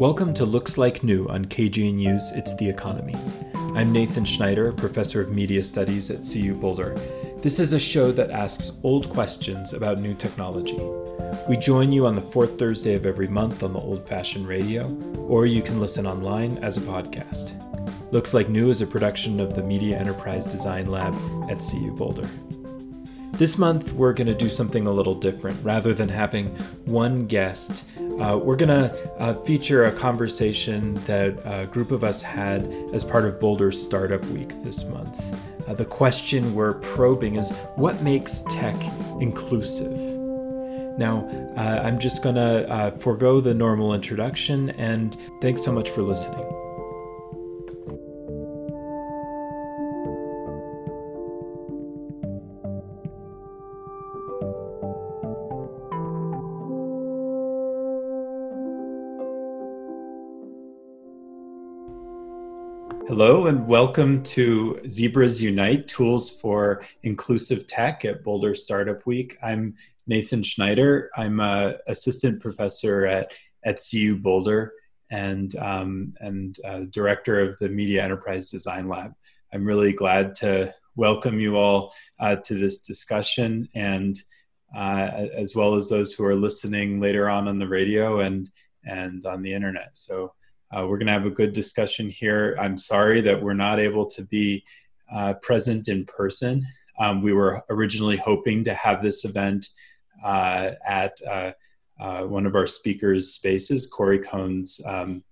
Welcome to Looks Like New on KGNU's It's the Economy. I'm Nathan Schneider, professor of media studies at CU Boulder. This is a show that asks old questions about new technology. We join you on the fourth Thursday of every month on the old fashioned radio, or you can listen online as a podcast. Looks Like New is a production of the Media Enterprise Design Lab at CU Boulder. This month, we're going to do something a little different. Rather than having one guest, uh, we're going to uh, feature a conversation that a group of us had as part of Boulder's Startup Week this month. Uh, the question we're probing is what makes tech inclusive? Now, uh, I'm just going to uh, forego the normal introduction and thanks so much for listening. Hello, and welcome to Zebras Unite Tools for Inclusive Tech at Boulder Startup Week. I'm Nathan Schneider. I'm an assistant professor at, at CU Boulder and, um, and uh, director of the Media Enterprise Design Lab. I'm really glad to welcome you all uh, to this discussion and uh, as well as those who are listening later on on the radio and, and on the internet. So uh, we're going to have a good discussion here. I'm sorry that we're not able to be uh, present in person. Um, we were originally hoping to have this event uh, at uh, uh, one of our speakers' spaces, Corey Cohn's um,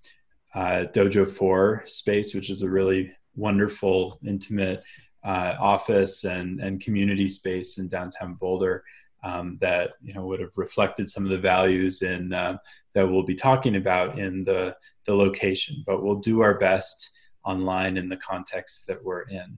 uh, Dojo 4 space, which is a really wonderful, intimate office and, and community space in downtown Boulder. Um, that you know would have reflected some of the values in uh, that we'll be talking about in the the location, but we'll do our best online in the context that we're in.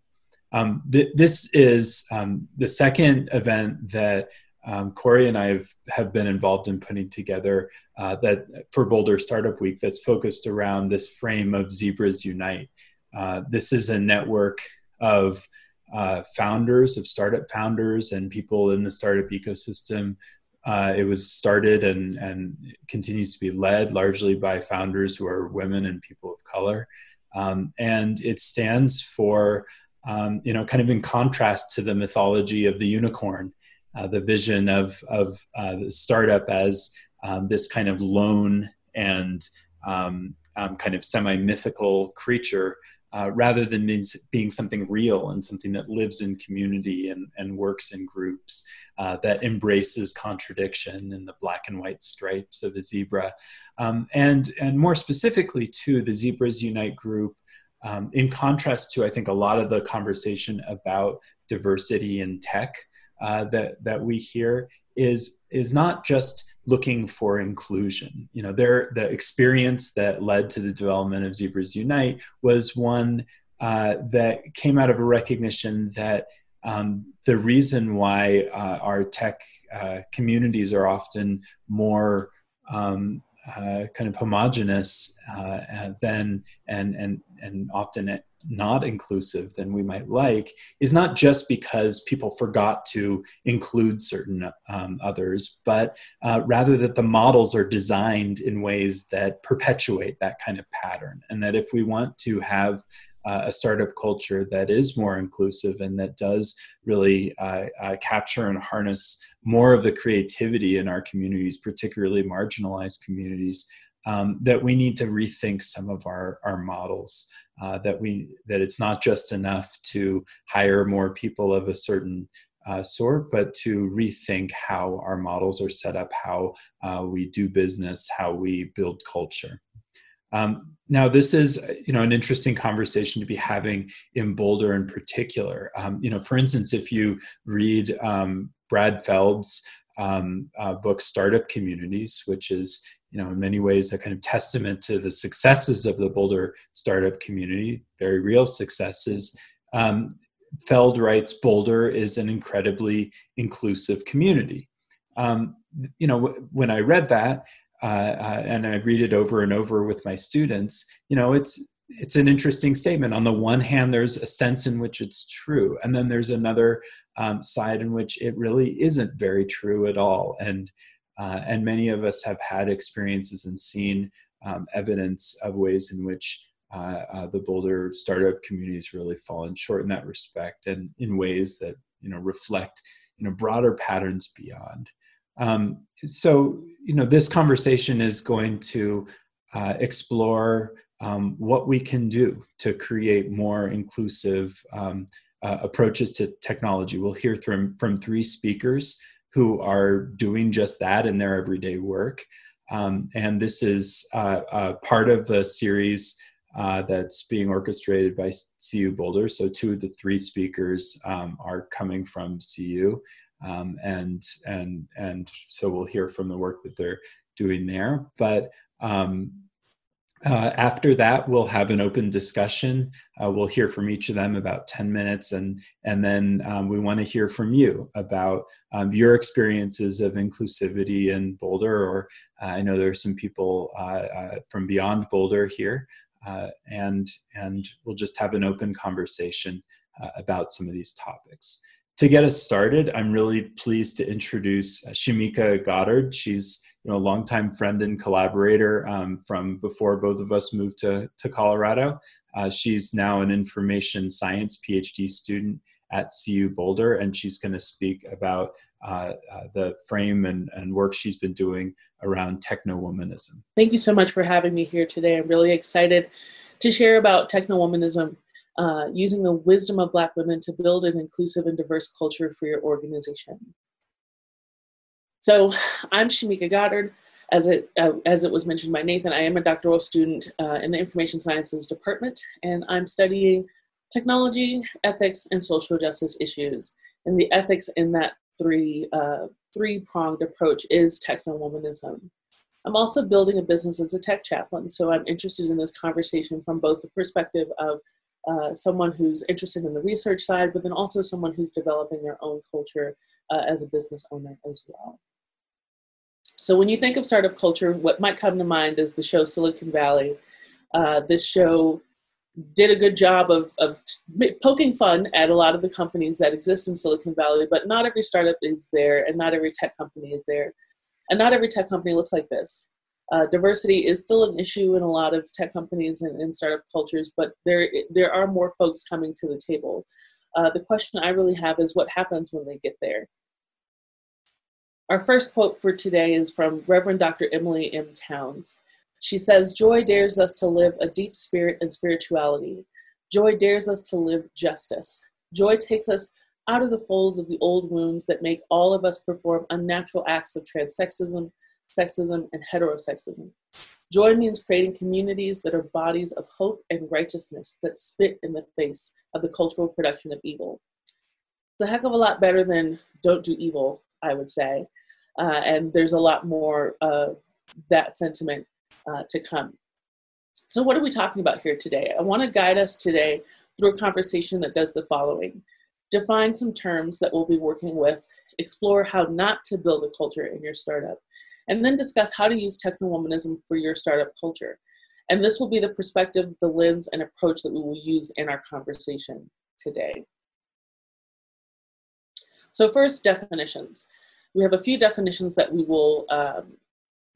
Um, th- this is um, the second event that um, Corey and I have, have been involved in putting together uh, that for Boulder Startup Week that's focused around this frame of Zebras Unite. Uh, this is a network of uh, founders, of startup founders, and people in the startup ecosystem uh, it was started and, and continues to be led largely by founders who are women and people of color. Um, and it stands for, um, you know, kind of in contrast to the mythology of the unicorn, uh, the vision of, of uh, the startup as um, this kind of lone and um, um, kind of semi mythical creature uh, rather than being, something real and something that lives in community and, and works in groups uh, that embraces contradiction and the black and white stripes of a zebra. Um, and, and more specifically, to the Zebras Unite group, um, in contrast to, I think, a lot of the conversation about diversity in tech uh, that, that we hear, is, is not just looking for inclusion. You know, their the experience that led to the development of Zebras Unite was one uh, that came out of a recognition that um, the reason why uh, our tech uh, communities are often more um, uh, kind of homogenous uh, than and and and often not inclusive than we might like is not just because people forgot to include certain um, others, but uh, rather that the models are designed in ways that perpetuate that kind of pattern. And that if we want to have uh, a startup culture that is more inclusive and that does really uh, uh, capture and harness more of the creativity in our communities, particularly marginalized communities, um, that we need to rethink some of our, our models uh, that we that it's not just enough to hire more people of a certain uh, sort, but to rethink how our models are set up, how uh, we do business, how we build culture. Um, now, this is you know an interesting conversation to be having in Boulder in particular. Um, you know, for instance, if you read um, Brad Feld's um, uh, book "Startup Communities," which is you know, in many ways, a kind of testament to the successes of the Boulder startup community, very real successes. Um, Feld writes Boulder is an incredibly inclusive community. Um, you know, when I read that, uh, uh, and I read it over and over with my students, you know, it's it's an interesting statement. On the one hand, there's a sense in which it's true, and then there's another um, side in which it really isn't very true at all. And uh, and many of us have had experiences and seen um, evidence of ways in which uh, uh, the Boulder startup community has really fallen short in that respect, and in ways that you know reflect you know broader patterns beyond. Um, so you know this conversation is going to uh, explore um, what we can do to create more inclusive um, uh, approaches to technology. We'll hear from from three speakers who are doing just that in their everyday work. Um, and this is uh, part of a series uh, that's being orchestrated by CU Boulder. So two of the three speakers um, are coming from CU, um, and and and so we'll hear from the work that they're doing there. But um, uh, after that, we'll have an open discussion. Uh, we'll hear from each of them about 10 minutes, and, and then um, we want to hear from you about um, your experiences of inclusivity in Boulder. Or uh, I know there are some people uh, uh, from beyond Boulder here, and, and we'll just have an open conversation about some of these topics. To get us started, I'm really pleased to introduce Shamika Goddard. She's you know, a longtime friend and collaborator um, from before both of us moved to, to Colorado. Uh, she's now an information science PhD student at CU Boulder, and she's going to speak about uh, uh, the frame and, and work she's been doing around techno-womanism. Thank you so much for having me here today. I'm really excited to share about techno-womanism, uh, using the wisdom of Black women to build an inclusive and diverse culture for your organization. So I'm Shamika Goddard. As it, uh, as it was mentioned by Nathan, I am a doctoral student uh, in the Information Sciences Department, and I'm studying technology, ethics, and social justice issues. And the ethics in that three, uh, three-pronged approach is techno-womanism. I'm also building a business as a tech chaplain, so I'm interested in this conversation from both the perspective of uh, someone who's interested in the research side, but then also someone who's developing their own culture uh, as a business owner as well. So when you think of startup culture, what might come to mind is the show Silicon Valley. Uh, this show did a good job of, of poking fun at a lot of the companies that exist in Silicon Valley, but not every startup is there and not every tech company is there. And not every tech company looks like this. Uh, diversity is still an issue in a lot of tech companies and, and startup cultures, but there, there are more folks coming to the table. Uh, the question I really have is what happens when they get there? Our first quote for today is from Reverend Dr. Emilie M. Townes. She says, Joy dares us to live a deep spirit and spirituality. Joy dares us to live justice. Joy takes us out of the folds of the old wounds that make all of us perform unnatural acts of transsexism, sexism, and heterosexism. Joy means creating communities that are bodies of hope and righteousness that spit in the face of the cultural production of evil. It's a heck of a lot better than don't do evil, I would say uh, and there's a lot more of that sentiment uh, to come. So, what are we talking about here today? I want to guide us today through a conversation that does the following define some terms that we'll be working with, explore how not to build a culture in your startup, and then discuss how to use techno-womanism for your startup culture. And this will be the perspective, the lens, and approach that we will use in our conversation today. So first, definitions. We have a few definitions that we will um,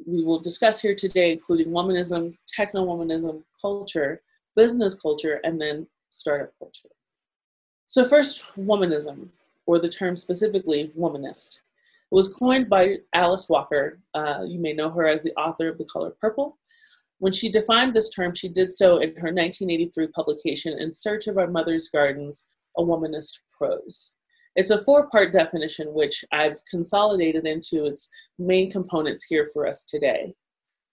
we will discuss here today, including womanism, techno-womanism, culture, business culture, and then startup culture. So first, womanism, or the term specifically womanist. It was coined by Alice Walker. Uh, you may know her as the author of The Color Purple. When she defined this term, she did so in her 1983 publication, In Search of Our Mother's Gardens, A Womanist Prose. It's a four part definition, which I've consolidated into its main components here for us today.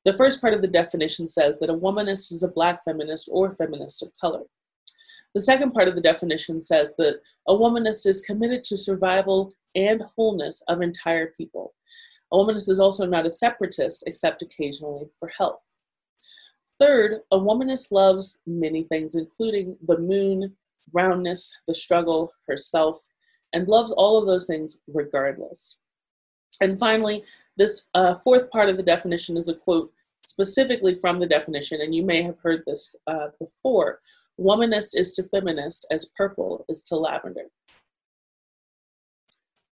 The first part of the definition says that a womanist is a black feminist or feminist of color. The second part of the definition says that a womanist is committed to survival and wholeness of entire people. A womanist is also not a separatist, except occasionally for health. Third, a womanist loves many things, including the moon, roundness, the struggle, herself, and loves all of those things regardless. And finally, this uh, fourth part of the definition is a quote specifically from the definition, and you may have heard this uh, before. Womanist is to feminist as purple is to lavender.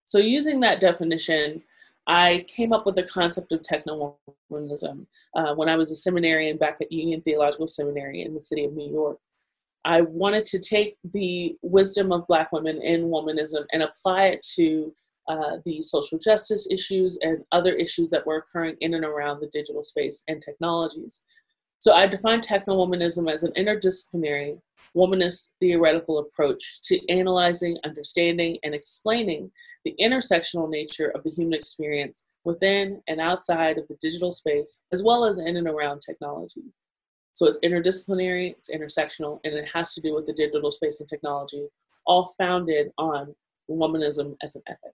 So using that definition, I came up with the concept of techno-womanism uh, when I was a seminarian back at Union Theological Seminary in the city of New York. I wanted to take the wisdom of Black women in womanism and apply it to uh, the social justice issues and other issues that were occurring in and around the digital space and technologies. So I define techno-womanism as an interdisciplinary, womanist theoretical approach to analyzing, understanding, and explaining the intersectional nature of the human experience within and outside of the digital space, as well as in and around technology. So it's interdisciplinary, it's intersectional, and it has to do with the digital space and technology, all founded on womanism as an ethic.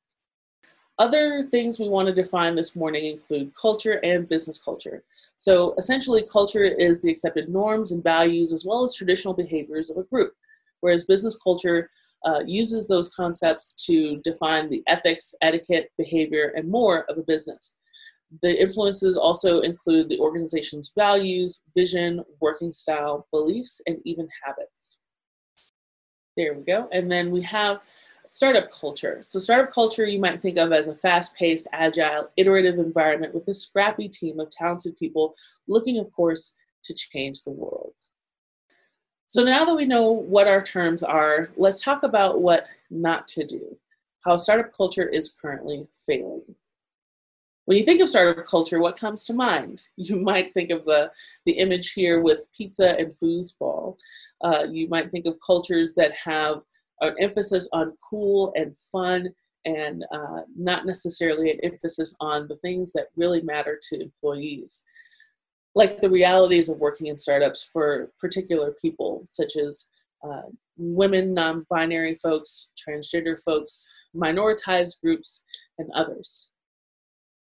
Other things we want to define this morning include culture and business culture. So essentially, culture is the accepted norms and values as well as traditional behaviors of a group, whereas business culture uh, uses those concepts to define the ethics, etiquette, behavior, and more of a business. The influences also include the organization's values, vision, working style, beliefs, and even habits. There we go. And then we have startup culture. So, startup culture you might think of as a fast paced, agile, iterative environment with a scrappy team of talented people looking, of course, to change the world. So, now that we know what our terms are, let's talk about what not to do, how startup culture is currently failing. When you think of startup culture, what comes to mind? You might think of the, the image here with pizza and foosball. Uh, you might think of cultures that have an emphasis on cool and fun and uh, not necessarily an emphasis on the things that really matter to employees like the realities of working in startups for particular people such as uh, women non-binary folks transgender folks minoritized groups and others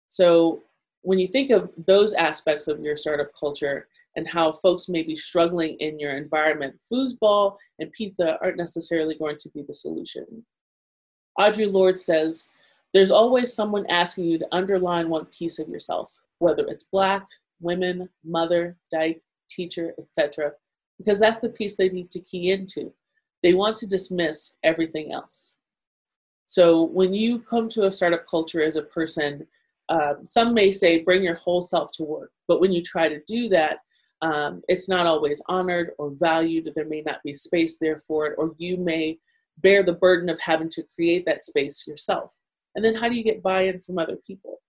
so when you think of those aspects of your startup culture and how folks may be struggling in your environment, foosball and pizza aren't necessarily going to be the solution. Audre Lorde says, there's always someone asking you to underline one piece of yourself, whether it's black, women, mother, dyke, teacher, etc., because that's the piece they need to key into. They want to dismiss everything else. So when you come to a startup culture as a person, uh, some may say bring your whole self to work, but when you try to do that, um, it's not always honored or valued. There may not be space there for it, or you may bear the burden of having to create that space yourself. And then how do you get buy in from other people?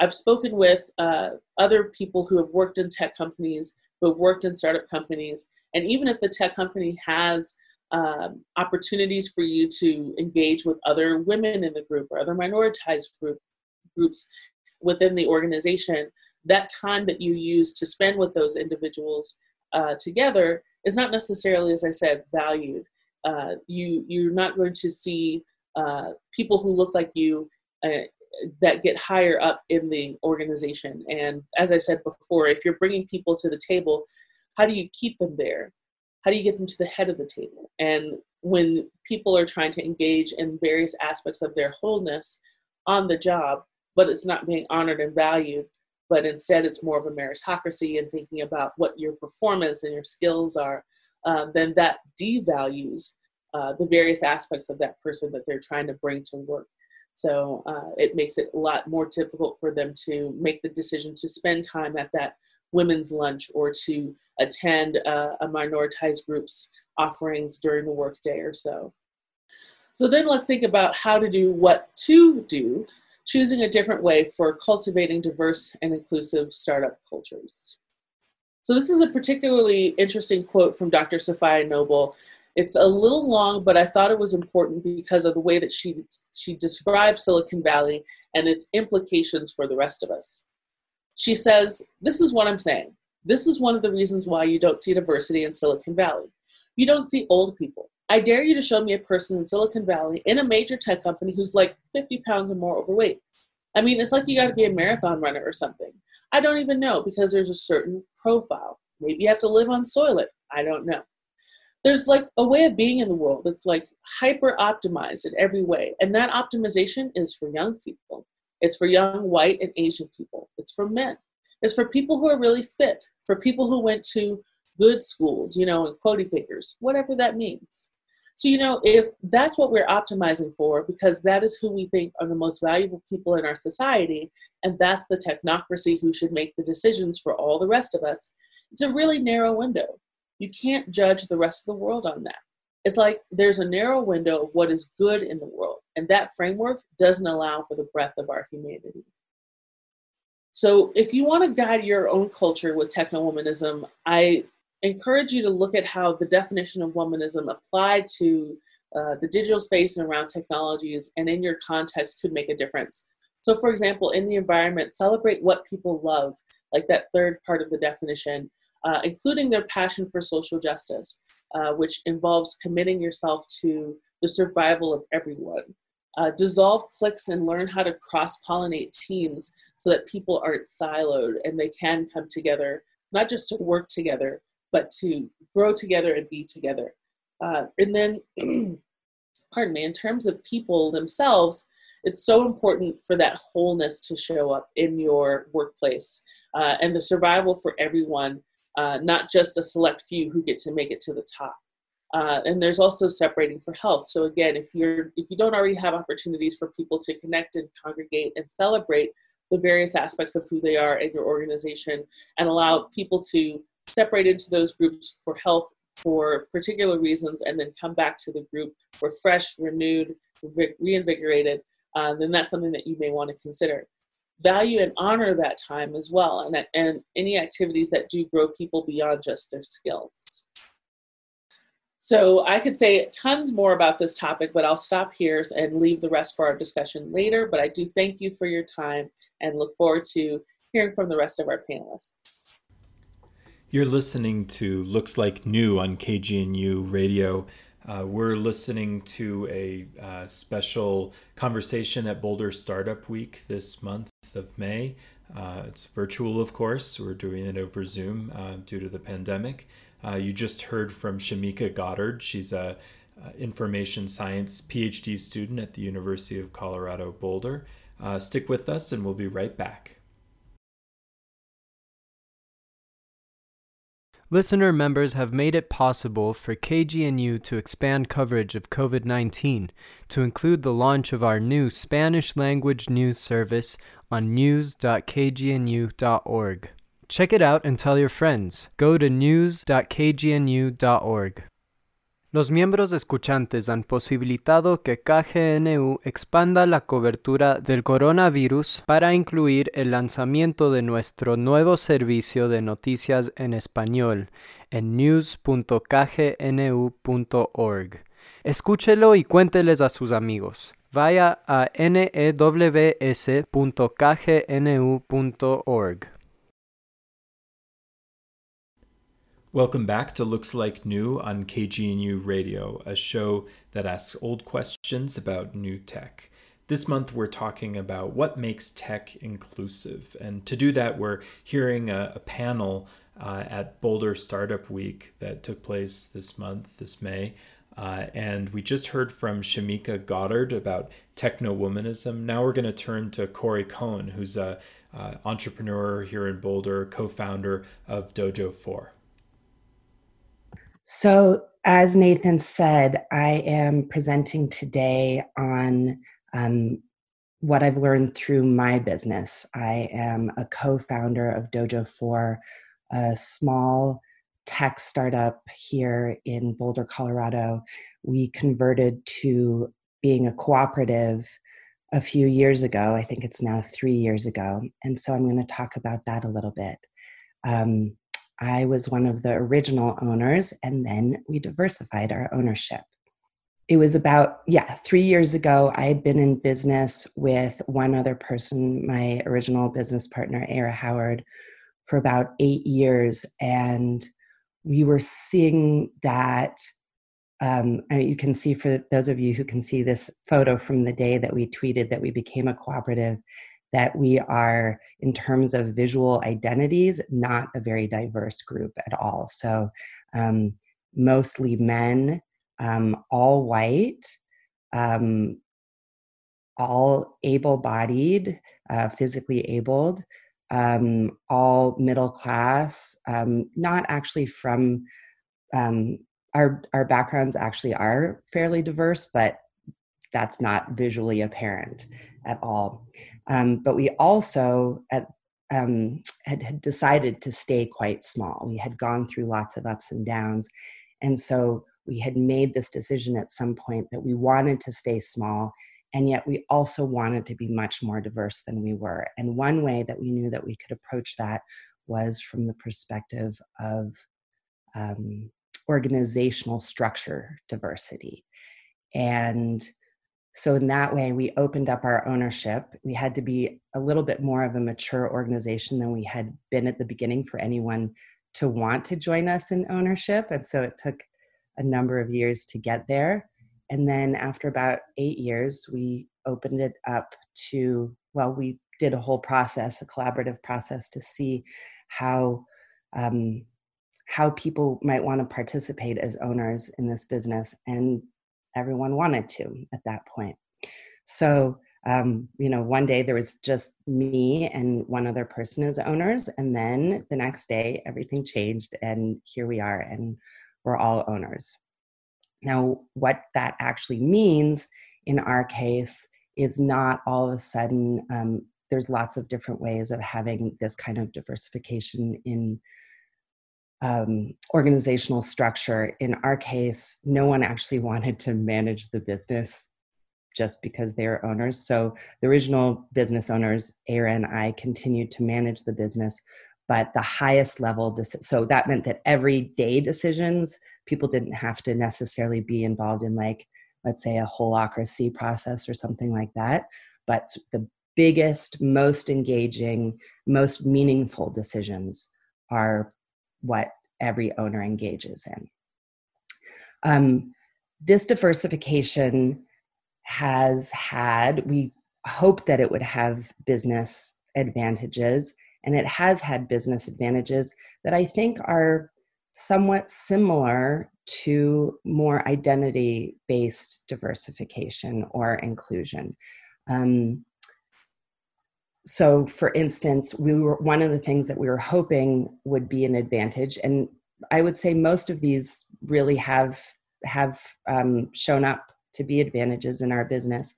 I've spoken with uh, other people who have worked in tech companies, who have worked in startup companies, and even if the tech company has um, opportunities for you to engage with other women in the group or other minoritized group, groups within the organization, that time that you use to spend with those individuals uh, together is not necessarily, as I said, valued. Uh, you you're not going to see uh, people who look like you uh, that get higher up in the organization. And as I said before, if you're bringing people to the table, how do you keep them there? How do you get them to the head of the table? And when people are trying to engage in various aspects of their wholeness on the job, but it's not being honored and valued, but instead it's more of a meritocracy and thinking about what your performance and your skills are, um, then that devalues uh, the various aspects of that person that they're trying to bring to work. So uh, it makes it a lot more difficult for them to make the decision to spend time at that women's lunch or to attend uh, a minoritized group's offerings during the workday or so. So then let's think about how to do what to do choosing a different way for cultivating diverse and inclusive startup cultures. So, this is a particularly interesting quote from Dr. Safiya Noble. It's a little long, but I thought it was important because of the way that she, she describes Silicon Valley and its implications for the rest of us. She says, This is what I'm saying. This is one of the reasons why you don't see diversity in Silicon Valley. You don't see old people. I dare you to show me a person in Silicon Valley in a major tech company who's like 50 pounds or more overweight. I mean, it's like you got to be a marathon runner or something. I don't even know because there's a certain profile. Maybe you have to live on Soylent. I don't know. There's like a way of being in the world that's like hyper optimized in every way. And that optimization is for young people. It's for young white and Asian people. It's for men. It's for people who are really fit, for people who went to good schools, you know, and quotey figures, whatever that means. So, you know, if that's what we're optimizing for, because that is who we think are the most valuable people in our society, and that's the technocracy who should make the decisions for all the rest of us, it's a really narrow window. You can't judge the rest of the world on that. It's like there's a narrow window of what is good in the world, and that framework doesn't allow for the breadth of our humanity. So, if you want to guide your own culture with techno womanism, I encourage you to look at how the definition of womanism applied to uh, the digital space and around technologies and in your context could make a difference. So, for example, in the environment, celebrate what people love, like that third part of the definition, uh, including their passion for social justice, uh, which involves committing yourself to the survival of everyone. Uh, dissolve cliques and learn how to cross pollinate teams so that people aren't siloed and they can come together, not just to work together, but to grow together and be together. Uh, and then, pardon me, in terms of people themselves, it's so important for that wholeness to show up in your workplace uh, and the survival for everyone, uh, not just a select few who get to make it to the top. Uh, and there's also separating for health. So again, if you're if you don't already have opportunities for people to connect and congregate and celebrate the various aspects of who they are in your organization, and allow people to separate into those groups for health for particular reasons and then come back to the group refreshed, renewed, reinvigorated, uh, then that's something that you may want to consider. Value and honor that time as well, and, and any activities that do grow people beyond just their skills. So I could say tons more about this topic, but I'll stop here and leave the rest for our discussion later. But I do thank you for your time and look forward to hearing from the rest of our panelists. You're listening to Looks Like New on KGNU Radio. Uh, we're listening to a uh, special conversation at Boulder Startup Week this month of May. Uh, it's virtual, of course. We're doing it over Zoom uh, due to the pandemic. Uh, you just heard from Shamika Goddard. She's a, a, information science PhD student at the University of Colorado Boulder. Uh, stick with us, and we'll be right back. Listener members have made it possible for KGNU to expand coverage of COVID 19 to include the launch of our new Spanish language news service on news.kgnu.org. Check it out and tell your friends. Go to news.kgnu.org. Los miembros escuchantes han posibilitado que KGNU expanda la cobertura del coronavirus para incluir el lanzamiento de nuestro nuevo servicio de noticias en español en news.kgnu.org. Escúchelo y cuénteles a sus amigos. Vaya a news.kgnu.org. Welcome back to Looks Like New on KGNU Radio, a show that asks old questions about new tech. This month, we're talking about what makes tech inclusive. And to do that, we're hearing a, a panel uh, at Boulder Startup Week that took place this month, this May. Uh, and we just heard from Shamika Goddard about techno womanism. Now we're going to turn to Corey Cohen, who's an uh, entrepreneur here in Boulder, co founder of Dojo 4. So, as Nathan said, I am presenting today on um, what I've learned through my business. I am a co founder of Dojo 4, a small tech startup here in Boulder, Colorado. We converted to being a cooperative a few years ago. I think it's now three years ago. And so I'm going to talk about that a little bit. Um, I was one of the original owners, and then we diversified our ownership. It was about, yeah, three years ago. I had been in business with one other person, my original business partner, Ara Howard, for about eight years. And we were seeing that. Um, you can see, for those of you who can see this photo from the day that we tweeted that we became a cooperative, that we are, in terms of visual identities, not a very diverse group at all. So, um, mostly men, um, all white, um, all able bodied, uh, physically abled, um, all middle class, um, not actually from um, our our backgrounds actually are fairly diverse, but that's not visually apparent at all. Um, but we also at um, had, had decided to stay quite small. We had gone through lots of ups and downs, and so we had made this decision at some point that we wanted to stay small and yet we also wanted to be much more diverse than we were and one way that we knew that we could approach that was from the perspective of um, organizational structure diversity and so in that way we opened up our ownership we had to be a little bit more of a mature organization than we had been at the beginning for anyone to want to join us in ownership and so it took a number of years to get there. And then after about eight years, we opened it up to, well, we did a whole process, a collaborative process to see how. Um, how people might want to participate as owners in this business and everyone wanted to at that point so um, you know one day there was just me and one other person as owners and then the next day everything changed and here we are and we're all owners. Now, what that actually means in our case is not all of a sudden, um, there's lots of different ways of having this kind of diversification in um, organizational structure. In our case, no one actually wanted to manage the business just because they're owners. So the original business owners, Ara and I, continued to manage the business, but the highest level so that meant that everyday decisions people didn't have to necessarily be involved in like let's say a holacracy process or something like that but the biggest most engaging most meaningful decisions are what every owner engages in um, this diversification has had we hope that it would have business advantages and it has had business advantages that I think are somewhat similar to more identity based diversification or inclusion. Um, so, for instance, we were one of the things that we were hoping would be an advantage, and I would say most of these really have have um, shown up to be advantages in our business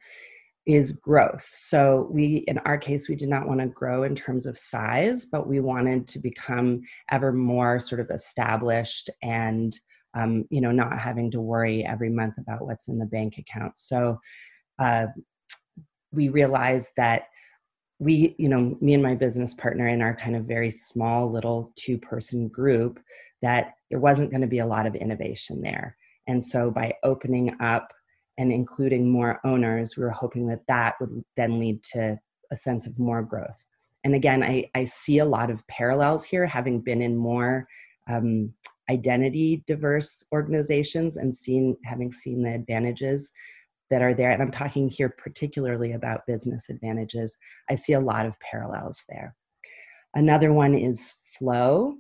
is growth. So we in our case we did not want to grow in terms of size, but we wanted to become ever more sort of established and um, you know not having to worry every month about what's in the bank account. So uh, we realized that we you know me and my business partner in our kind of very small little two person group that there wasn't going to be a lot of innovation there and so by opening up and including more owners, we were hoping that that would then lead to a sense of more growth. And again, I, I see a lot of parallels here, having been in more um, identity diverse organizations and seen having seen the advantages that are there. And I'm talking here particularly about business advantages. I see a lot of parallels there. Another one is flow.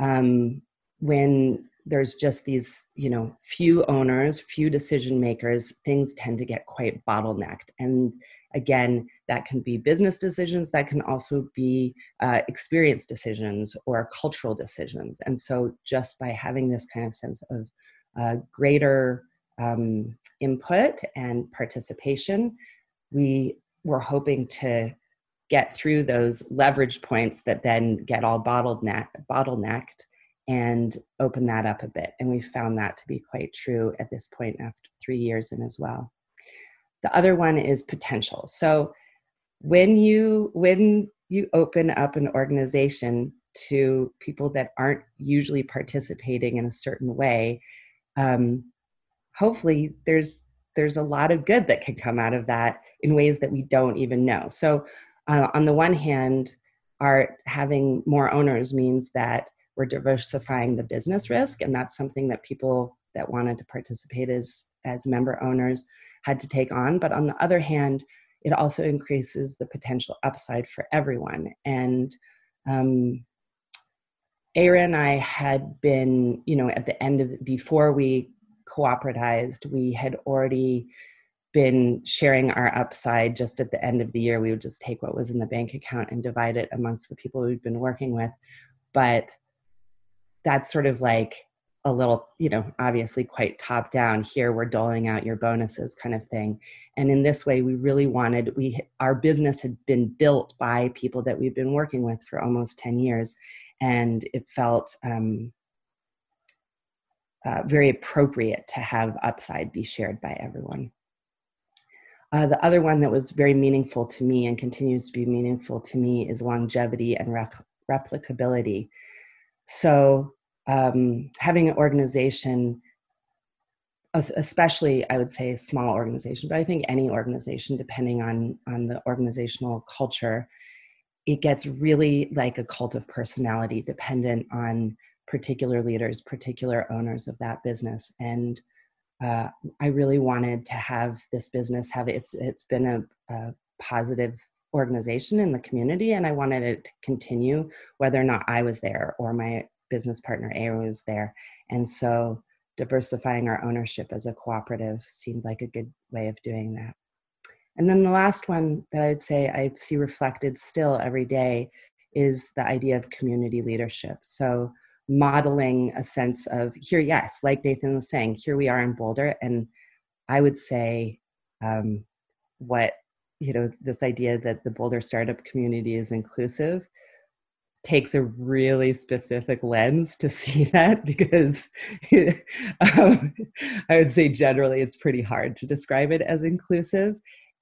Um, when there's just these you know few owners few decision makers things tend to get quite bottlenecked and again that can be business decisions that can also be uh, experience decisions or cultural decisions and so just by having this kind of sense of uh, greater um, input and participation we were hoping to get through those leverage points that then get all bottleneck, bottlenecked and open that up a bit. And we found that to be quite true at this point after three years in as well. The other one is potential. So when you when you open up an organization to people that aren't usually participating in a certain way, um, hopefully there's there's a lot of good that could come out of that in ways that we don't even know. So uh, on the one hand, our having more owners means that we're diversifying the business risk and that's something that people that wanted to participate as as member owners had to take on but on the other hand it also increases the potential upside for everyone and um, Ara and I had been, you know, at the end of before we cooperatized, we had already been sharing our upside just at the end of the year. We would just take what was in the bank account and divide it amongst the people we'd been working with. But that's sort of like a little, you know, obviously quite top down. Here we're doling out your bonuses kind of thing. And in this way, we really wanted, we, our business had been built by people that we've been working with for almost 10 years. And it felt um, uh, very appropriate to have upside be shared by everyone. Uh, the other one that was very meaningful to me and continues to be meaningful to me is longevity and rep- replicability. So, um, having an organization, especially I would say a small organization, but I think any organization, depending on on the organizational culture, it gets really like a cult of personality, dependent on particular leaders, particular owners of that business, and uh, I really wanted to have this business have it's it's been a, a positive organization in the community, and I wanted it to continue whether or not I was there or my business partner A was there. And so diversifying our ownership as a cooperative seemed like a good way of doing that. And then the last one that I'd say I see reflected still every day is the idea of community leadership. So modeling a sense of here, yes, like Nathan was saying, here we are in Boulder. And I would say um, what, you know, this idea that the Boulder startup community is inclusive takes a really specific lens to see that because um, I would say generally it's pretty hard to describe it as inclusive.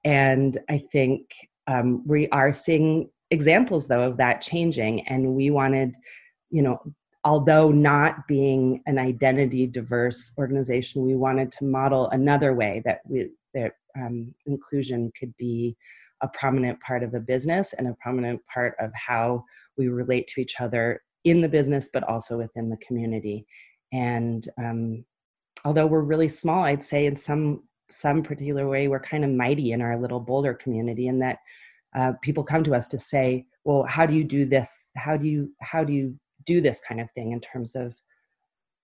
And I think um, we are seeing examples though of that changing. And we wanted, you know, although not being an identity diverse organization, we wanted to model another way that we, that um, inclusion could be a prominent part of a business and a prominent part of how we relate to each other in the business, but also within the community. And um, although we're really small, I'd say in some some particular way we're kind of mighty in our little Boulder community, in that uh, people come to us to say, "Well, how do you do this? How do you how do you do this kind of thing in terms of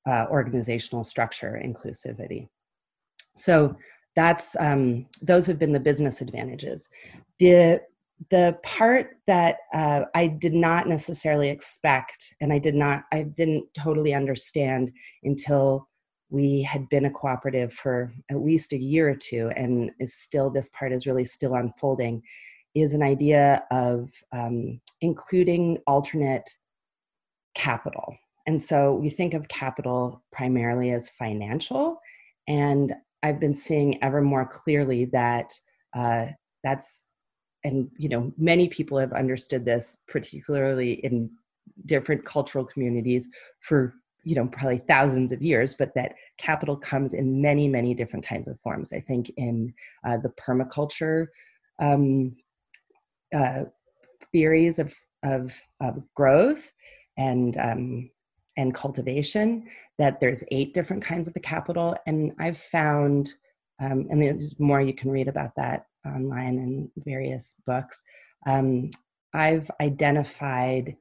uh, organizational structure inclusivity?" So that's um, those have been the business advantages. The the part that uh, I did not necessarily expect, and I did not, I didn't totally understand until we had been a cooperative for at least a year or two, and is still this part is really still unfolding, is an idea of um, including alternate capital. And so we think of capital primarily as financial, and I've been seeing ever more clearly that uh, that's and you know many people have understood this particularly in different cultural communities for you know probably thousands of years but that capital comes in many many different kinds of forms i think in uh, the permaculture um, uh, theories of, of, of growth and um, and cultivation that there's eight different kinds of the capital. And i've found um, and there's more you can read about that online in various books. Um, i've identified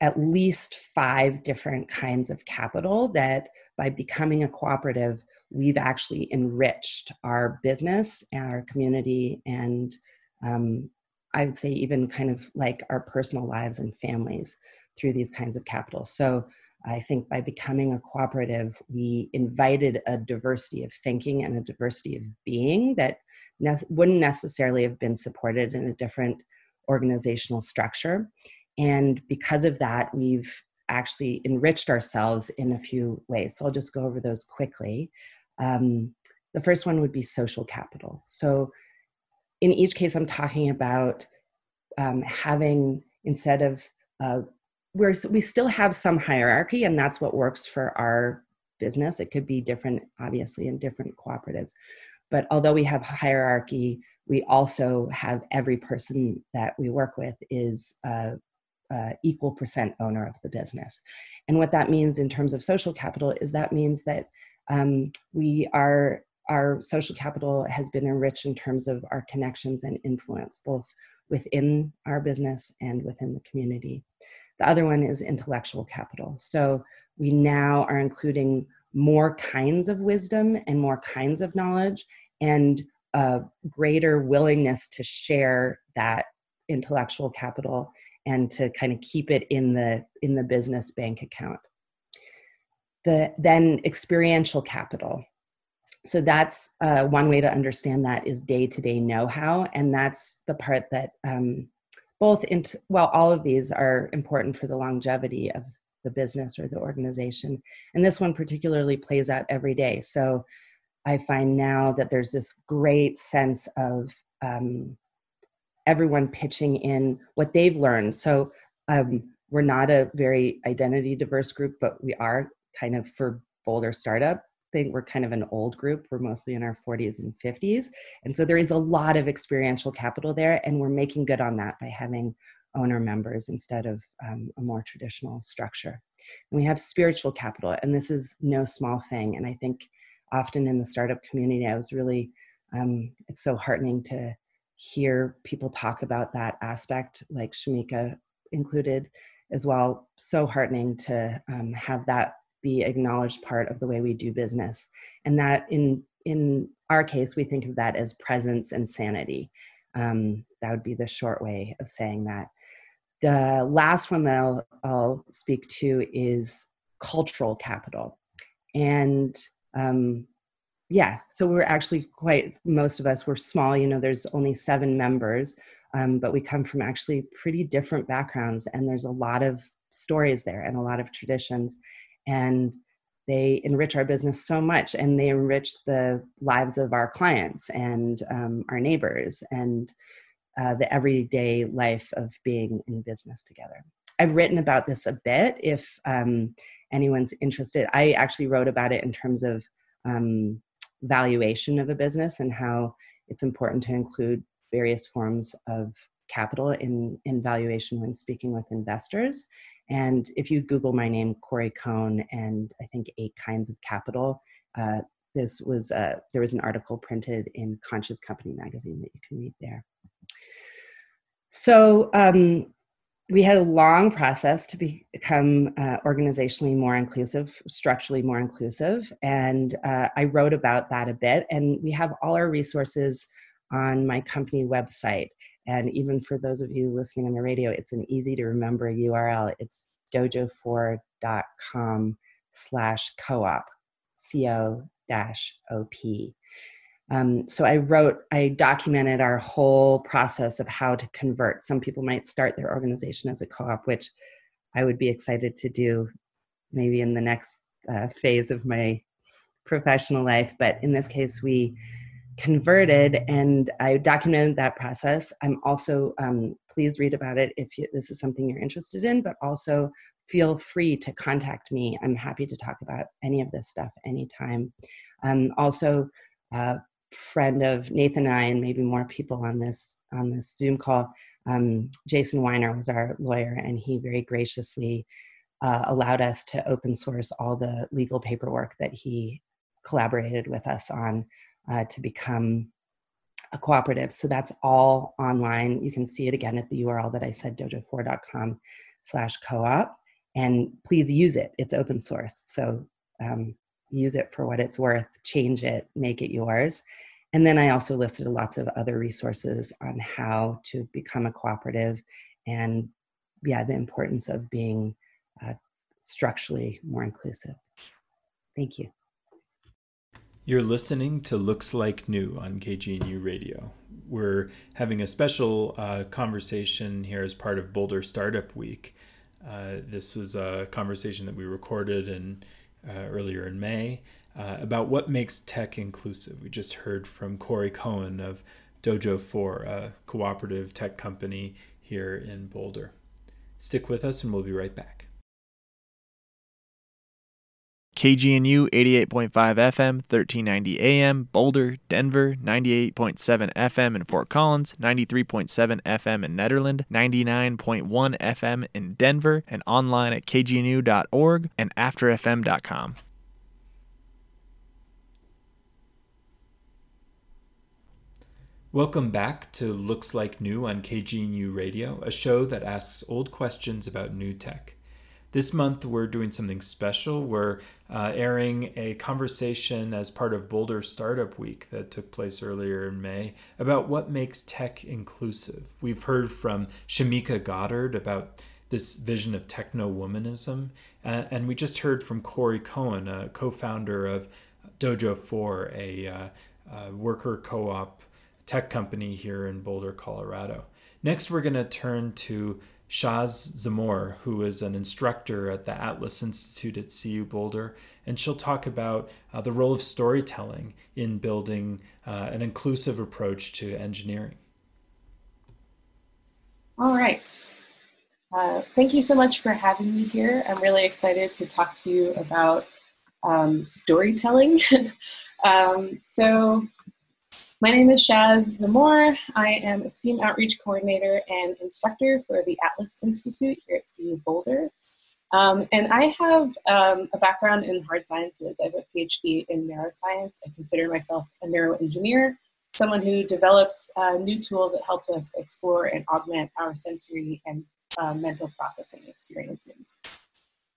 at least five different kinds of capital that by becoming a cooperative we've actually enriched our business and our community and um, i would say even kind of like our personal lives and families through these kinds of capital so I think by becoming a cooperative, we invited a diversity of thinking and a diversity of being that ne- wouldn't necessarily have been supported in a different organizational structure. And because of that, we've actually enriched ourselves in a few ways. So I'll just go over those quickly. Um, the first one would be social capital. So in each case, I'm talking about um, having, instead of uh, we're we still have some hierarchy and that's what works for our business. It could be different obviously in different cooperatives. But although we have hierarchy we also have every person that we work with is a, a equal percent owner of the business. And what that means in terms of social capital is that means that um, we are our social capital has been enriched in terms of our connections and influence both within our business and within the community the other one is intellectual capital. So we now are including more kinds of wisdom and more kinds of knowledge and a greater willingness to share that intellectual capital and to kind of keep it in the in the business bank account the then experiential capital so that's uh, one way to understand that is day-to-day know-how and that's the part that um, both into well all of these are important for the longevity of the business or the organization. And this one particularly plays out every day. So i find now that there's this great sense of um, everyone pitching in what they've learned. So um, we're not a very identity diverse group but we are kind of for boulder startup think we're kind of an old group. We're mostly in our 40s and 50s. And so there is a lot of experiential capital there, and we're making good on that by having owner members instead of um, a more traditional structure. And we have spiritual capital, and this is no small thing. And I think often in the startup community, I was really, um, it's so heartening to hear people talk about that aspect, like Shamika included as well. So heartening to um, have that be acknowledged part of the way we do business. And that in in our case we think of that as presence and sanity. Um, that would be the short way of saying that. The last one that I'll, I'll speak to is cultural capital. And um, yeah so we're actually quite most of us we're small you know there's only seven members um, but we come from actually pretty different backgrounds and there's a lot of stories there and a lot of traditions and they enrich our business so much and they enrich the lives of our clients and um, our neighbors and uh, the everyday life of being in business together. I've written about this a bit if um, anyone's interested. I actually wrote about it in terms of um, valuation of a business and how it's important to include various forms of capital in, in valuation when speaking with investors and if you Google my name, Corey Cohn, and I think eight kinds of capital, uh, this was uh, there was an article printed in Conscious Company magazine that you can read there. So um, we had a long process to become uh, organizationally more inclusive, structurally more inclusive, and uh, I wrote about that a bit. And we have all our resources on my company website. And even for those of you listening on the radio, it's an easy to remember URL. It's dojo4.com slash co-op, C-O dash O-P. Um, so I wrote, I documented our whole process of how to convert. Some people might start their organization as a co-op, which I would be excited to do maybe in the next uh, phase of my professional life. But in this case, we converted and i documented that process. I'm also um, please read about it if you, this is something you're interested in but also feel free to contact me. I'm happy to talk about any of this stuff anytime. Um, also a friend of nathan and i and maybe more people on this on this zoom call um, jason wiener was our lawyer and he very graciously uh, allowed us to open source all the legal paperwork that he collaborated with us on uh, to become a cooperative. So that's all online. You can see it again at the URL that I said, dojo4.com slash co-op. And please use it. It's open source. So um, use it for what it's worth, change it, make it yours. And then I also listed lots of other resources on how to become a cooperative and yeah, the importance of being uh, structurally more inclusive. Thank you. You're listening to Looks Like New on KGNU Radio. We're having a special uh, conversation here as part of Boulder Startup Week. Uh, this was a conversation that we recorded in, uh, earlier in May uh, about what makes tech inclusive. We just heard from Corey Cohen of Dojo 4, a cooperative tech company here in Boulder. Stick with us and we'll be right back. KGNU 88.5 FM, 1390 AM, Boulder, Denver, 98.7 FM in Fort Collins, 93.7 FM in Nederland, 99.1 FM in Denver, and online at kgnu.org and afterfm.com. Welcome back to Looks Like New on KGNU Radio, a show that asks old questions about new tech. This month, we're doing something special. We're uh, airing a conversation as part of Boulder Startup Week that took place earlier in May about what makes tech inclusive. We've heard from Shamika Goddard about this vision of techno womanism. Uh, and we just heard from Corey Cohen, a co founder of Dojo 4, a, uh, a worker co op tech company here in Boulder, Colorado. Next, we're going to turn to Shaz Zamore, who is an instructor at the Atlas Institute at CU Boulder, and she'll talk about uh, the role of storytelling in building uh, an inclusive approach to engineering. All right. Uh, thank you so much for having me here. I'm really excited to talk to you about um, storytelling. um, so, my name is Shaz Zamore. I am a STEAM Outreach Coordinator and instructor for the Atlas Institute here at CU Boulder. Um, and I have um, a background in hard sciences. I have a PhD in neuroscience. I consider myself a neuroengineer, someone who develops uh, new tools that help us explore and augment our sensory and uh, mental processing experiences.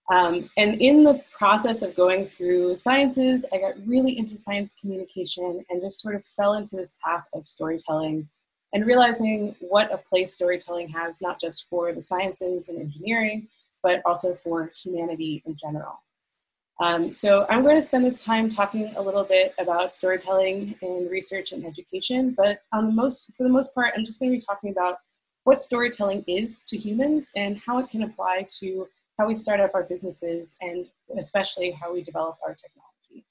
Um, and in the process of going through sciences, I got really into science communication and just sort of fell into this path of storytelling and realizing what a place storytelling has, not just for the sciences and engineering, but also for humanity in general. Um, so I'm going to spend this time talking a little bit about storytelling in research and education, but most, for the most part, I'm just going to be talking about what storytelling is to humans and how it can apply to how we start up our businesses and especially how we develop our technology.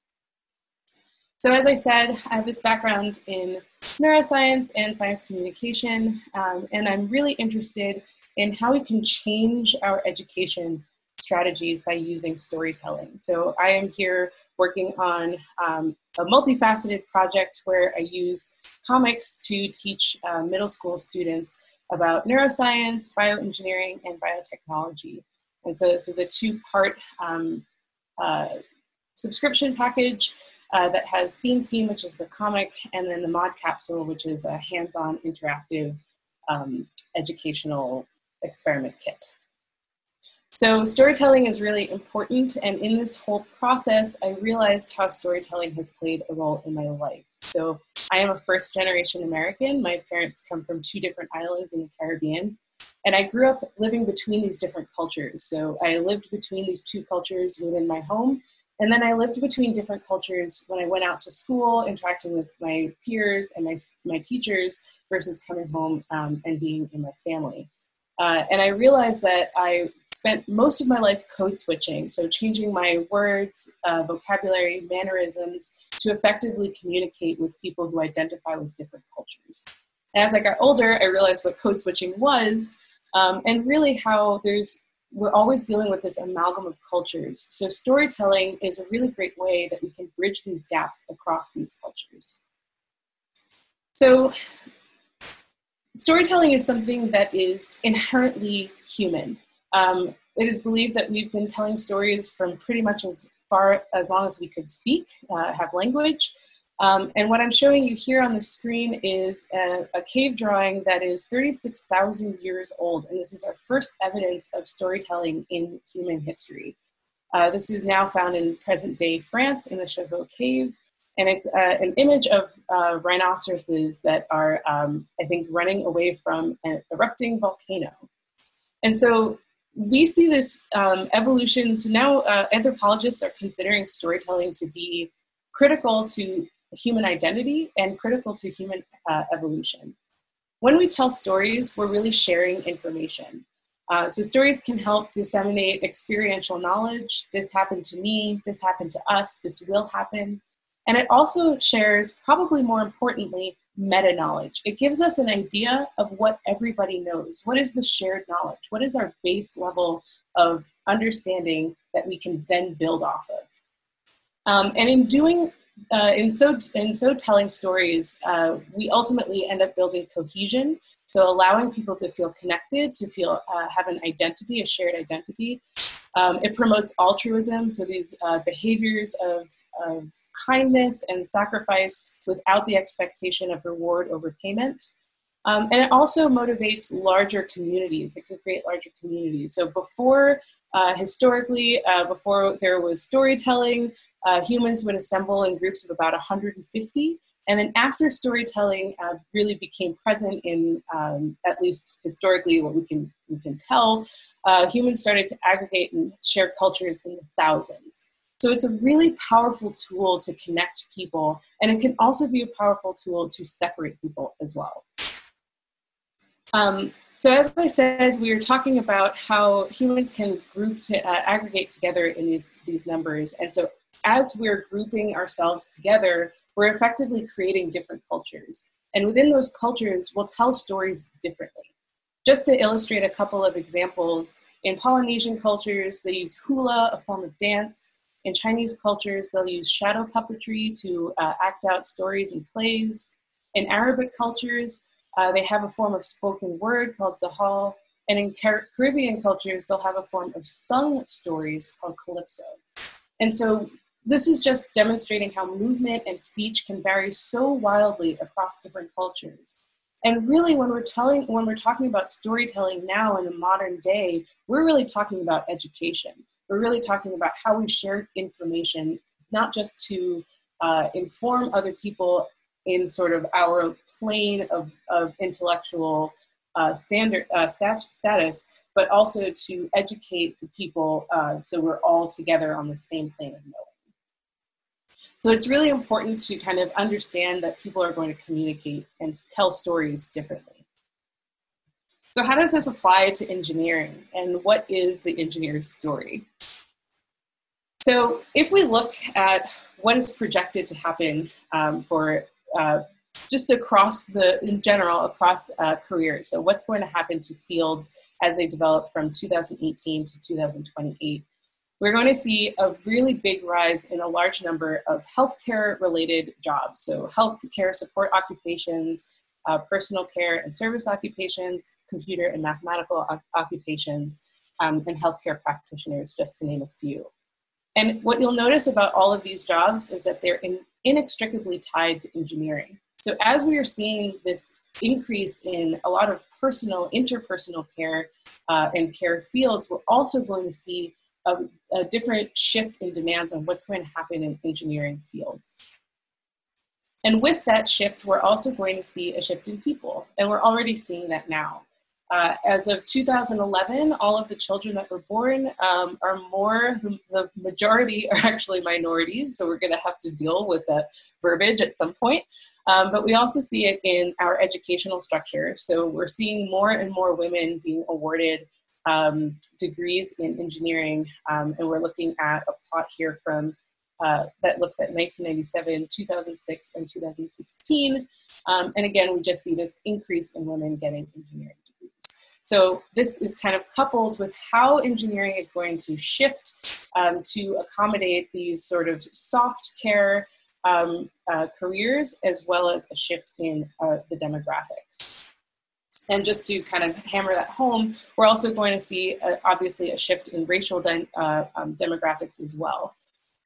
So as I said, I have this background in neuroscience and science communication, um, and I'm really interested in how we can change our education strategies by using storytelling. So I am here working on um, a multifaceted project where I use comics to teach uh, middle school students about neuroscience, bioengineering, and biotechnology. And so this is a two-part um, uh, subscription package uh, that has Theme Team, which is the comic, and then the Mod Capsule, which is a hands-on interactive um, educational experiment kit. So storytelling is really important, and in this whole process, I realized how storytelling has played a role in my life. So I am a first generation American. My parents come from two different islands in the Caribbean. And I grew up living between these different cultures. So I lived between these two cultures within my home. And then I lived between different cultures when I went out to school, interacting with my peers and my, my teachers versus coming home um, and being in my family. Uh, and I realized that I spent most of my life code switching, so changing my words, uh, vocabulary, mannerisms to effectively communicate with people who identify with different cultures. And As I got older, I realized what code switching was, um, and really how there's we're always dealing with this amalgam of cultures. So storytelling is a really great way that we can bridge these gaps across these cultures. So storytelling is something that is inherently human. Um, it is believed that we've been telling stories from pretty much as far as long as we could speak, uh, have language. Um, and what I'm showing you here on the screen is a, a cave drawing that is 36,000 years old. And this is our first evidence of storytelling in human history. Uh, this is now found in present day France in the Chauvet Cave. And it's uh, an image of uh, rhinoceroses that are, um, I think, running away from an erupting volcano. And so we see this um, evolution. So now uh, anthropologists are considering storytelling to be critical to human identity and critical to human uh, evolution. When we tell stories, we're really sharing information. Uh, so stories can help disseminate experiential knowledge. This happened to me, this happened to us, this will happen. And it also shares, probably more importantly, meta knowledge. It gives us an idea of what everybody knows. What is the shared knowledge? What is our base level of understanding that we can then build off of? Um, and in doing uh, in so in so telling stories, uh, we ultimately end up building cohesion. So allowing people to feel connected, to feel uh, have an identity, a shared identity. Um, it promotes altruism, so these uh, behaviors of, of kindness and sacrifice without the expectation of reward or repayment. Um, and it also motivates larger communities. It can create larger communities. So before, uh, historically, before there was storytelling, uh, humans would assemble in groups of about 150. And then after storytelling uh, really became present in, um, at least historically, what we can, we can tell, uh, humans started to aggregate and share cultures in the thousands. So it's a really powerful tool to connect people, and it can also be a powerful tool to separate people as well. Um, so as I said, we were talking about how humans can group to uh, aggregate together in these, these numbers. And so as we're grouping ourselves together, we're effectively creating different cultures. And within those cultures, we'll tell stories differently. Just to illustrate a couple of examples, in Polynesian cultures, they use hula, a form of dance. In Chinese cultures, they'll use shadow puppetry to uh, act out stories and plays. In Arabic cultures, uh, they have a form of spoken word called zahal, and in Car- Caribbean cultures, they'll have a form of sung stories called calypso. And so this is just demonstrating how movement and speech can vary so wildly across different cultures. And really, when we're telling, when we're talking about storytelling now in the modern day, we're really talking about education. We're really talking about how we share information, not just to uh, inform other people in sort of our plane of, of intellectual uh, standard uh, stat- status, but also to educate people uh, so we're all together on the same plane of knowing. So it's really important to kind of understand that people are going to communicate and tell stories differently. So how does this apply to engineering and what is the engineer's story? So if we look at what is projected to happen um, for uh, just across the, in general, across uh, careers. So what's going to happen to fields as they develop from 2018 to 2028? We're going to see a really big rise in a large number of healthcare related jobs. So healthcare support occupations, uh, personal care and service occupations, computer and mathematical occupations, um, and healthcare practitioners, just to name a few. And what you'll notice about all of these jobs is that they're in, inextricably tied to engineering. So as we are seeing this increase in a lot of personal, interpersonal care uh, and care fields, we're also going to see a, a different shift in demands on what's going to happen in engineering fields. And with that shift, we're also going to see a shift in people, and we're already seeing that now. Uh, as of 2011, all of the children that were born um, are more, the majority are actually minorities, so we're going to have to deal with the verbiage at some point. Um, but we also see it in our educational structure. So we're seeing more and more women being awarded um, degrees in engineering, um, and we're looking at a plot here from uh, that looks at 1997, 2006, and 2016. Um, and again, we just see this increase in women getting engineering degrees. so this is kind of coupled with how engineering is going to shift um, to accommodate these sort of soft care um, uh, careers as well as a shift in uh, the demographics. And just to kind of hammer that home, we're also going to see uh, obviously a shift in racial de- uh, um, demographics as well.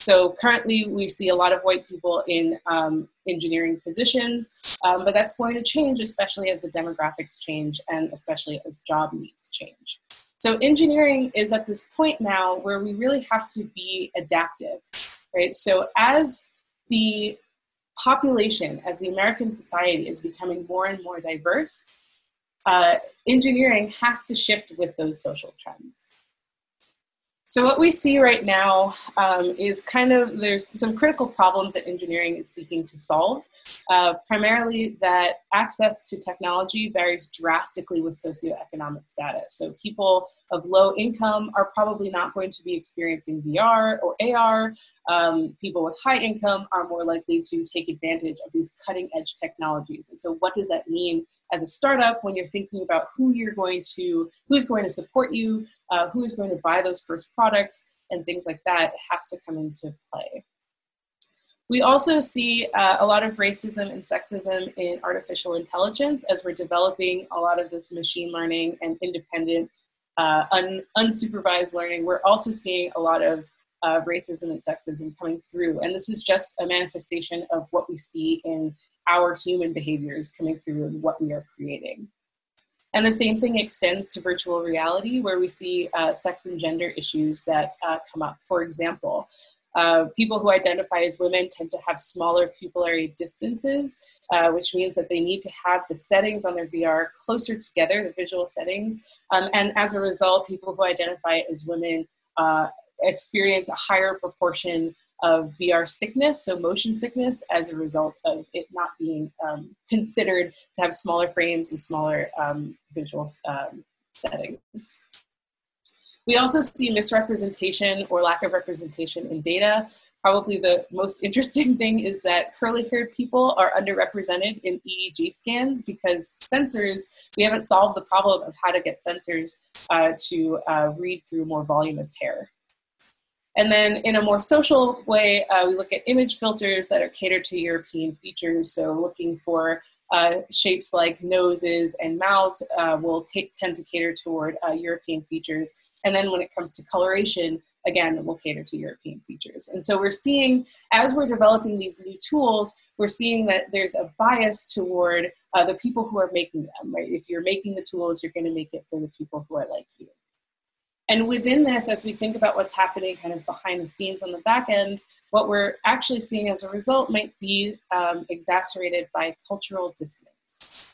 So currently, we see a lot of white people in um, engineering positions, um, but that's going to change, especially as the demographics change and especially as job needs change. So engineering is at this point now where we really have to be adaptive, right? So as the population, as the American society is becoming more and more diverse, uh, engineering has to shift with those social trends. So what we see right now um, is kind of there's some critical problems that engineering is seeking to solve. Uh, primarily that access to technology varies drastically with socioeconomic status. So people of low income are probably not going to be experiencing VR or AR. Um, people with high income are more likely to take advantage of these cutting edge technologies. And so what does that mean as a startup when you're thinking about who you're going to, who's going to support you, uh, who is going to buy those first products and things like that has to come into play. We also see uh, a lot of racism and sexism in artificial intelligence as we're developing a lot of this machine learning and independent, uh, un- unsupervised learning. We're also seeing a lot of uh, racism and sexism coming through. And this is just a manifestation of what we see in our human behaviors coming through and what we are creating. And the same thing extends to virtual reality, where we see uh, sex and gender issues that uh, come up. For example, Uh, people who identify as women tend to have smaller pupillary distances, uh, which means that they need to have the settings on their VR closer together, the visual settings. Um, and as a result, people who identify as women uh, experience a higher proportion of VR sickness, so motion sickness, as a result of it not being um, considered to have smaller frames and smaller um, visual um, settings. We also see misrepresentation or lack of representation in data. Probably the most interesting thing is that curly haired people are underrepresented in EEG scans because sensors, we haven't solved the problem of how to get sensors uh, to uh, read through more voluminous hair. And then in a more social way, uh, we look at image filters that are catered to European features. So looking for uh, shapes like noses and mouths uh, will tend to cater toward uh, European features. And then when it comes to coloration, again, it will cater to European features. And so we're seeing, as we're developing these new tools, we're seeing that there's a bias toward uh, the people who are making them, right? If you're making the tools, you're going to make it for the people who are like you. And within this, as we think about what's happening kind of behind the scenes on the back end, what we're actually seeing as a result might be um, exacerbated by cultural dissonance.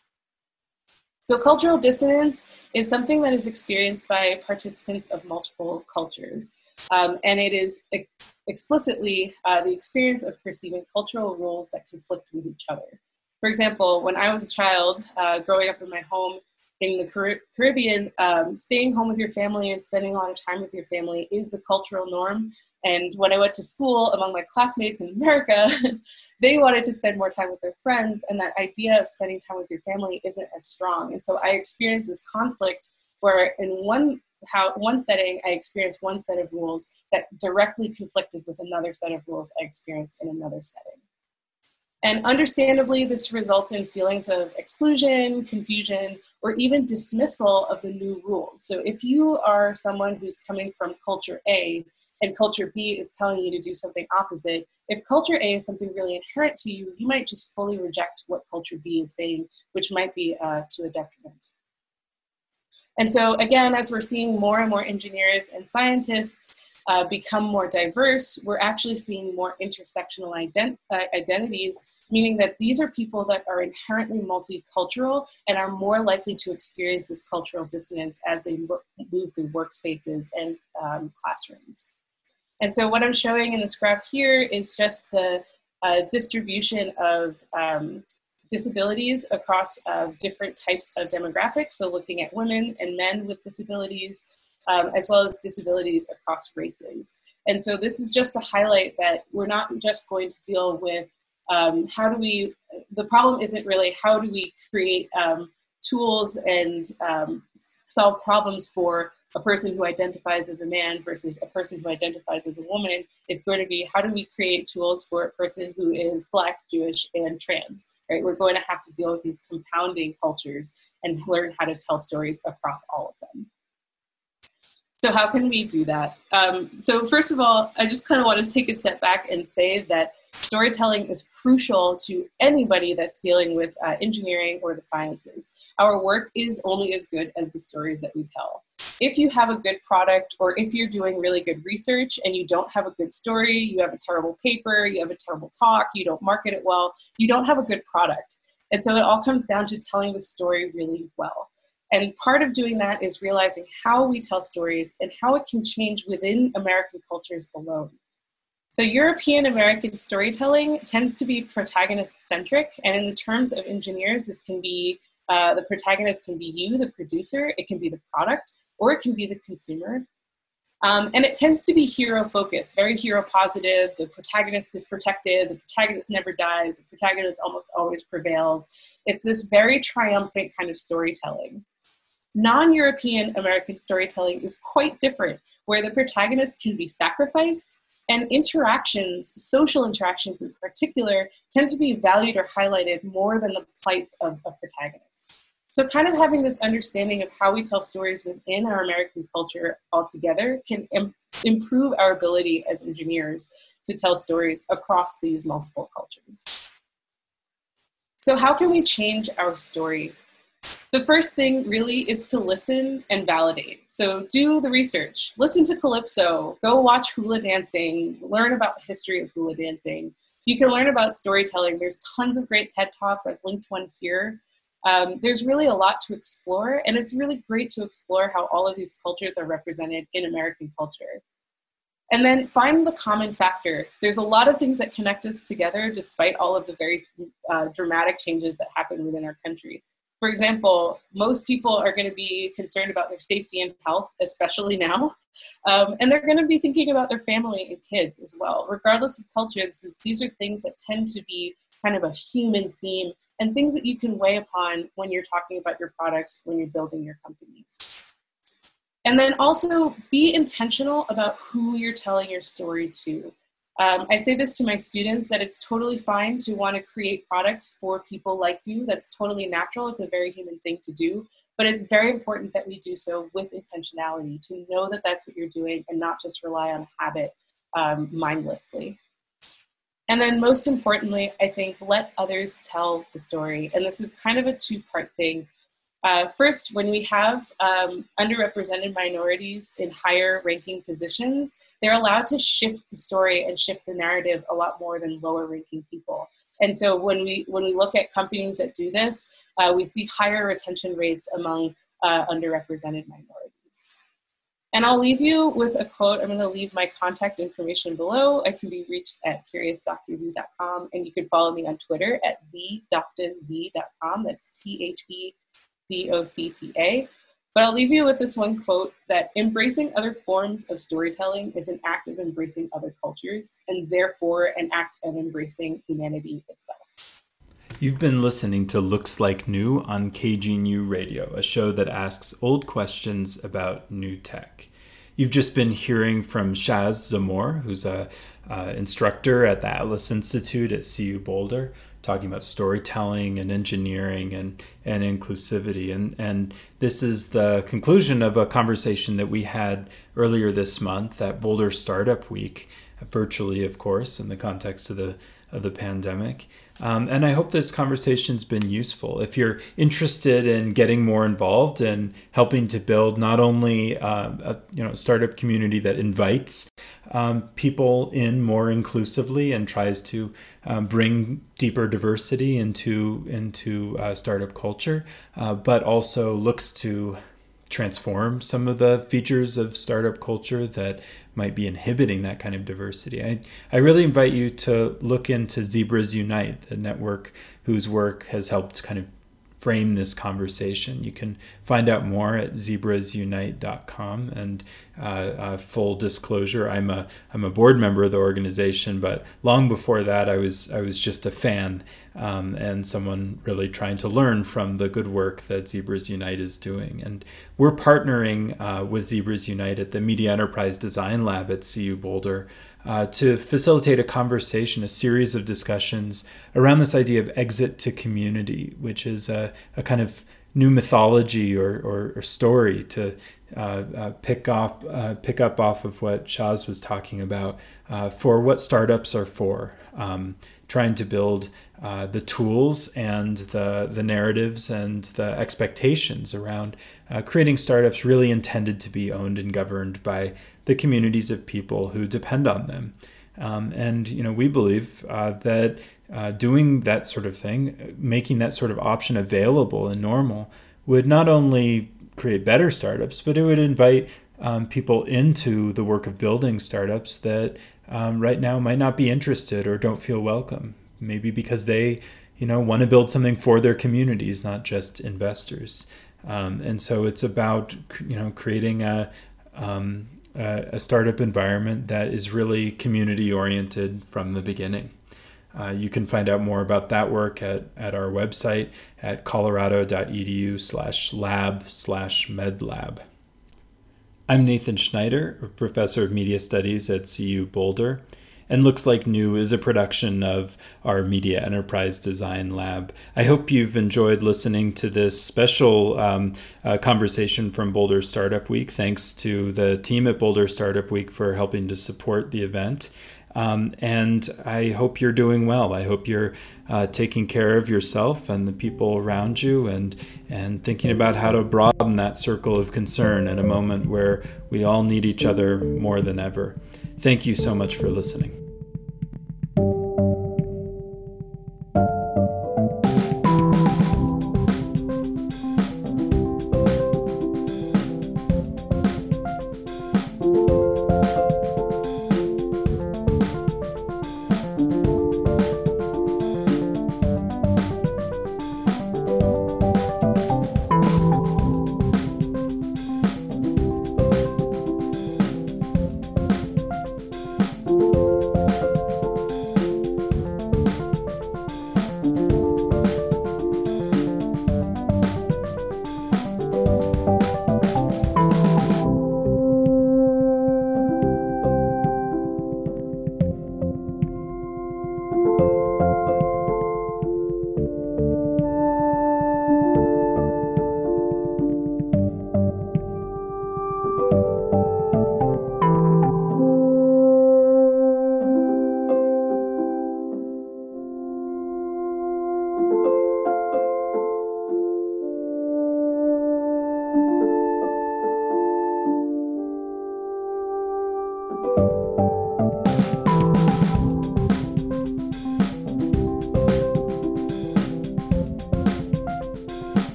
So, cultural dissonance is something that is experienced by participants of multiple cultures. Um, and it is ex- explicitly uh, the experience of perceiving cultural rules that conflict with each other. For example, when I was a child, uh, growing up in my home, in the Caribbean, um, staying home with your family and spending a lot of time with your family is the cultural norm. And when I went to school among my classmates in America, they wanted to spend more time with their friends, and that idea of spending time with your family isn't as strong. And so I experienced this conflict where, in one how one setting I experienced one set of rules that directly conflicted with another set of rules I experienced in another setting. And understandably, this results in feelings of exclusion, confusion, or even dismissal of the new rules. So if you are someone who's coming from culture A and culture B is telling you to do something opposite, if culture A is something really inherent to you, you might just fully reject what culture B is saying, which might be uh, to a detriment. And so, again, as we're seeing more and more engineers and scientists uh, become more diverse, we're actually seeing more intersectional ident- uh, identities meaning that these are people that are inherently multicultural and are more likely to experience this cultural dissonance as they move through workspaces and um, classrooms. And so what I'm showing in this graph here is just the uh, distribution of um, disabilities across uh, different types of demographics. So looking at women and men with disabilities, um, as well as disabilities across races. And so this is just to highlight that we're not just going to deal with um, how do we, the problem isn't really how do we create um, tools and um, solve problems for a person who identifies as a man versus a person who identifies as a woman. It's going to be how do we create tools for a person who is black, Jewish, and trans, right? We're going to have to deal with these compounding cultures and learn how to tell stories across all of them. So how can we do that? Um, so first of all, I just kind of want to take a step back and say that storytelling is crucial to anybody that's dealing with uh, engineering or the sciences. Our work is only as good as the stories that we tell. If you have a good product or if you're doing really good research and you don't have a good story, you have a terrible paper, you have a terrible talk, you don't market it well, you don't have a good product. And so it all comes down to telling the story really well. And part of doing that is realizing how we tell stories and how it can change within American cultures alone. So, European American storytelling tends to be protagonist centric, and in the terms of engineers, this can be uh, the protagonist can be you, the producer, it can be the product, or it can be the consumer. Um, and it tends to be hero focused, very hero positive. The protagonist is protected, the protagonist never dies, the protagonist almost always prevails. It's this very triumphant kind of storytelling. Non European American storytelling is quite different, where the protagonist can be sacrificed, and interactions, social interactions in particular, tend to be valued or highlighted more than the plights of a protagonist. So, kind of having this understanding of how we tell stories within our American culture altogether can Im- improve our ability as engineers to tell stories across these multiple cultures. So, how can we change our story The first thing really is to listen and validate. So do the research. Listen to Calypso, go watch hula dancing, learn about the history of hula dancing. You can learn about storytelling. There's tons of great TED Talks. I've linked one here. Um, there's really a lot to explore, and it's really great to explore how all of these cultures are represented in American culture. And then find the common factor. There's a lot of things that connect us together despite all of the very uh, dramatic changes that happen within our country. For example, most people are going to be concerned about their safety and health, especially now. Um, and they're going to be thinking about their family and kids as well. Regardless of culture, is, these are things that tend to be kind of a human theme and things that you can weigh upon when you're talking about your products, when you're building your companies. And then also be intentional about who you're telling your story to. Um, I say this to my students that it's totally fine to want to create products for people like you. That's totally natural. It's a very human thing to do. But it's very important that we do so with intentionality to know that that's what you're doing and not just rely on habit um, mindlessly. And then, most importantly, I think let others tell the story. And this is kind of a two part thing. Uh, first, when we have um, underrepresented minorities in higher ranking positions, they're allowed to shift the story and shift the narrative a lot more than lower ranking people. And so when we when we look at companies that do this, uh, we see higher retention rates among uh, underrepresented minorities. And I'll leave you with a quote. I'm going to leave my contact information below. I can be reached at curiousdrz.com, and you can follow me on Twitter at thedoctaz.com. That's T H E D O C T A. But I'll leave you with this one quote that embracing other forms of storytelling is an act of embracing other cultures, and therefore an act of embracing humanity itself. You've been listening to Looks Like New on KGNU Radio, a show that asks old questions about new tech. You've just been hearing from Shaz Zamore, who's a uh, instructor at the Atlas Institute at CU Boulder, talking about storytelling and engineering and, and inclusivity. And, and this is the conclusion of a conversation that we had earlier this month at Boulder Startup Week, virtually, of course, in the context of the, of the pandemic. Um, and I hope this conversation's been useful. If you're interested in getting more involved and helping to build not only uh, a you know startup community that invites um, people in more inclusively and tries to um, bring deeper diversity into into uh, startup culture, uh, but also looks to transform some of the features of startup culture that might be inhibiting that kind of diversity. I, I really invite you to look into Zebras Unite, the network whose work has helped kind of frame this conversation. You can find out more at zebrasunite.com. And uh, uh, full disclosure, I'm a I'm a board member of the organization, but long before that, I was I was just a fan um, and someone really trying to learn from the good work that Zebras Unite is doing. And we're partnering uh, with Zebras Unite at the Media Enterprise Design Lab at CU Boulder uh, to facilitate a conversation, a series of discussions around this idea of exit to community, which is a, a kind of new mythology or, or, or story to uh, uh, pick up uh, pick up off of what Shaz was talking about uh, for what startups are for. Um, trying to build uh, the tools and the the narratives and the expectations around uh, creating startups really intended to be owned and governed by the communities of people who depend on them. Um, and you know, we believe uh, that uh, doing that sort of thing, making that sort of option available and normal, would not only create better startups, but it would invite um, people into the work of building startups that um, right now might not be interested or don't feel welcome. Maybe because they, you know, want to build something for their communities, not just investors. Um, and so it's about you know creating a um, a startup environment that is really community oriented from the beginning. Uh, you can find out more about that work at, at our website at colorado.edu slash lab slash medlab. I'm Nathan Schneider, professor of media studies at CU Boulder and Looks Like New is a production of our Media Enterprise Design Lab. I hope you've enjoyed listening to this special um, uh, conversation from Boulder Startup Week. Thanks to the team at Boulder Startup Week for helping to support the event. Um, and I hope you're doing well. I hope you're uh, taking care of yourself and the people around you and, and thinking about how to broaden that circle of concern at a moment where we all need each other more than ever. Thank you so much for listening.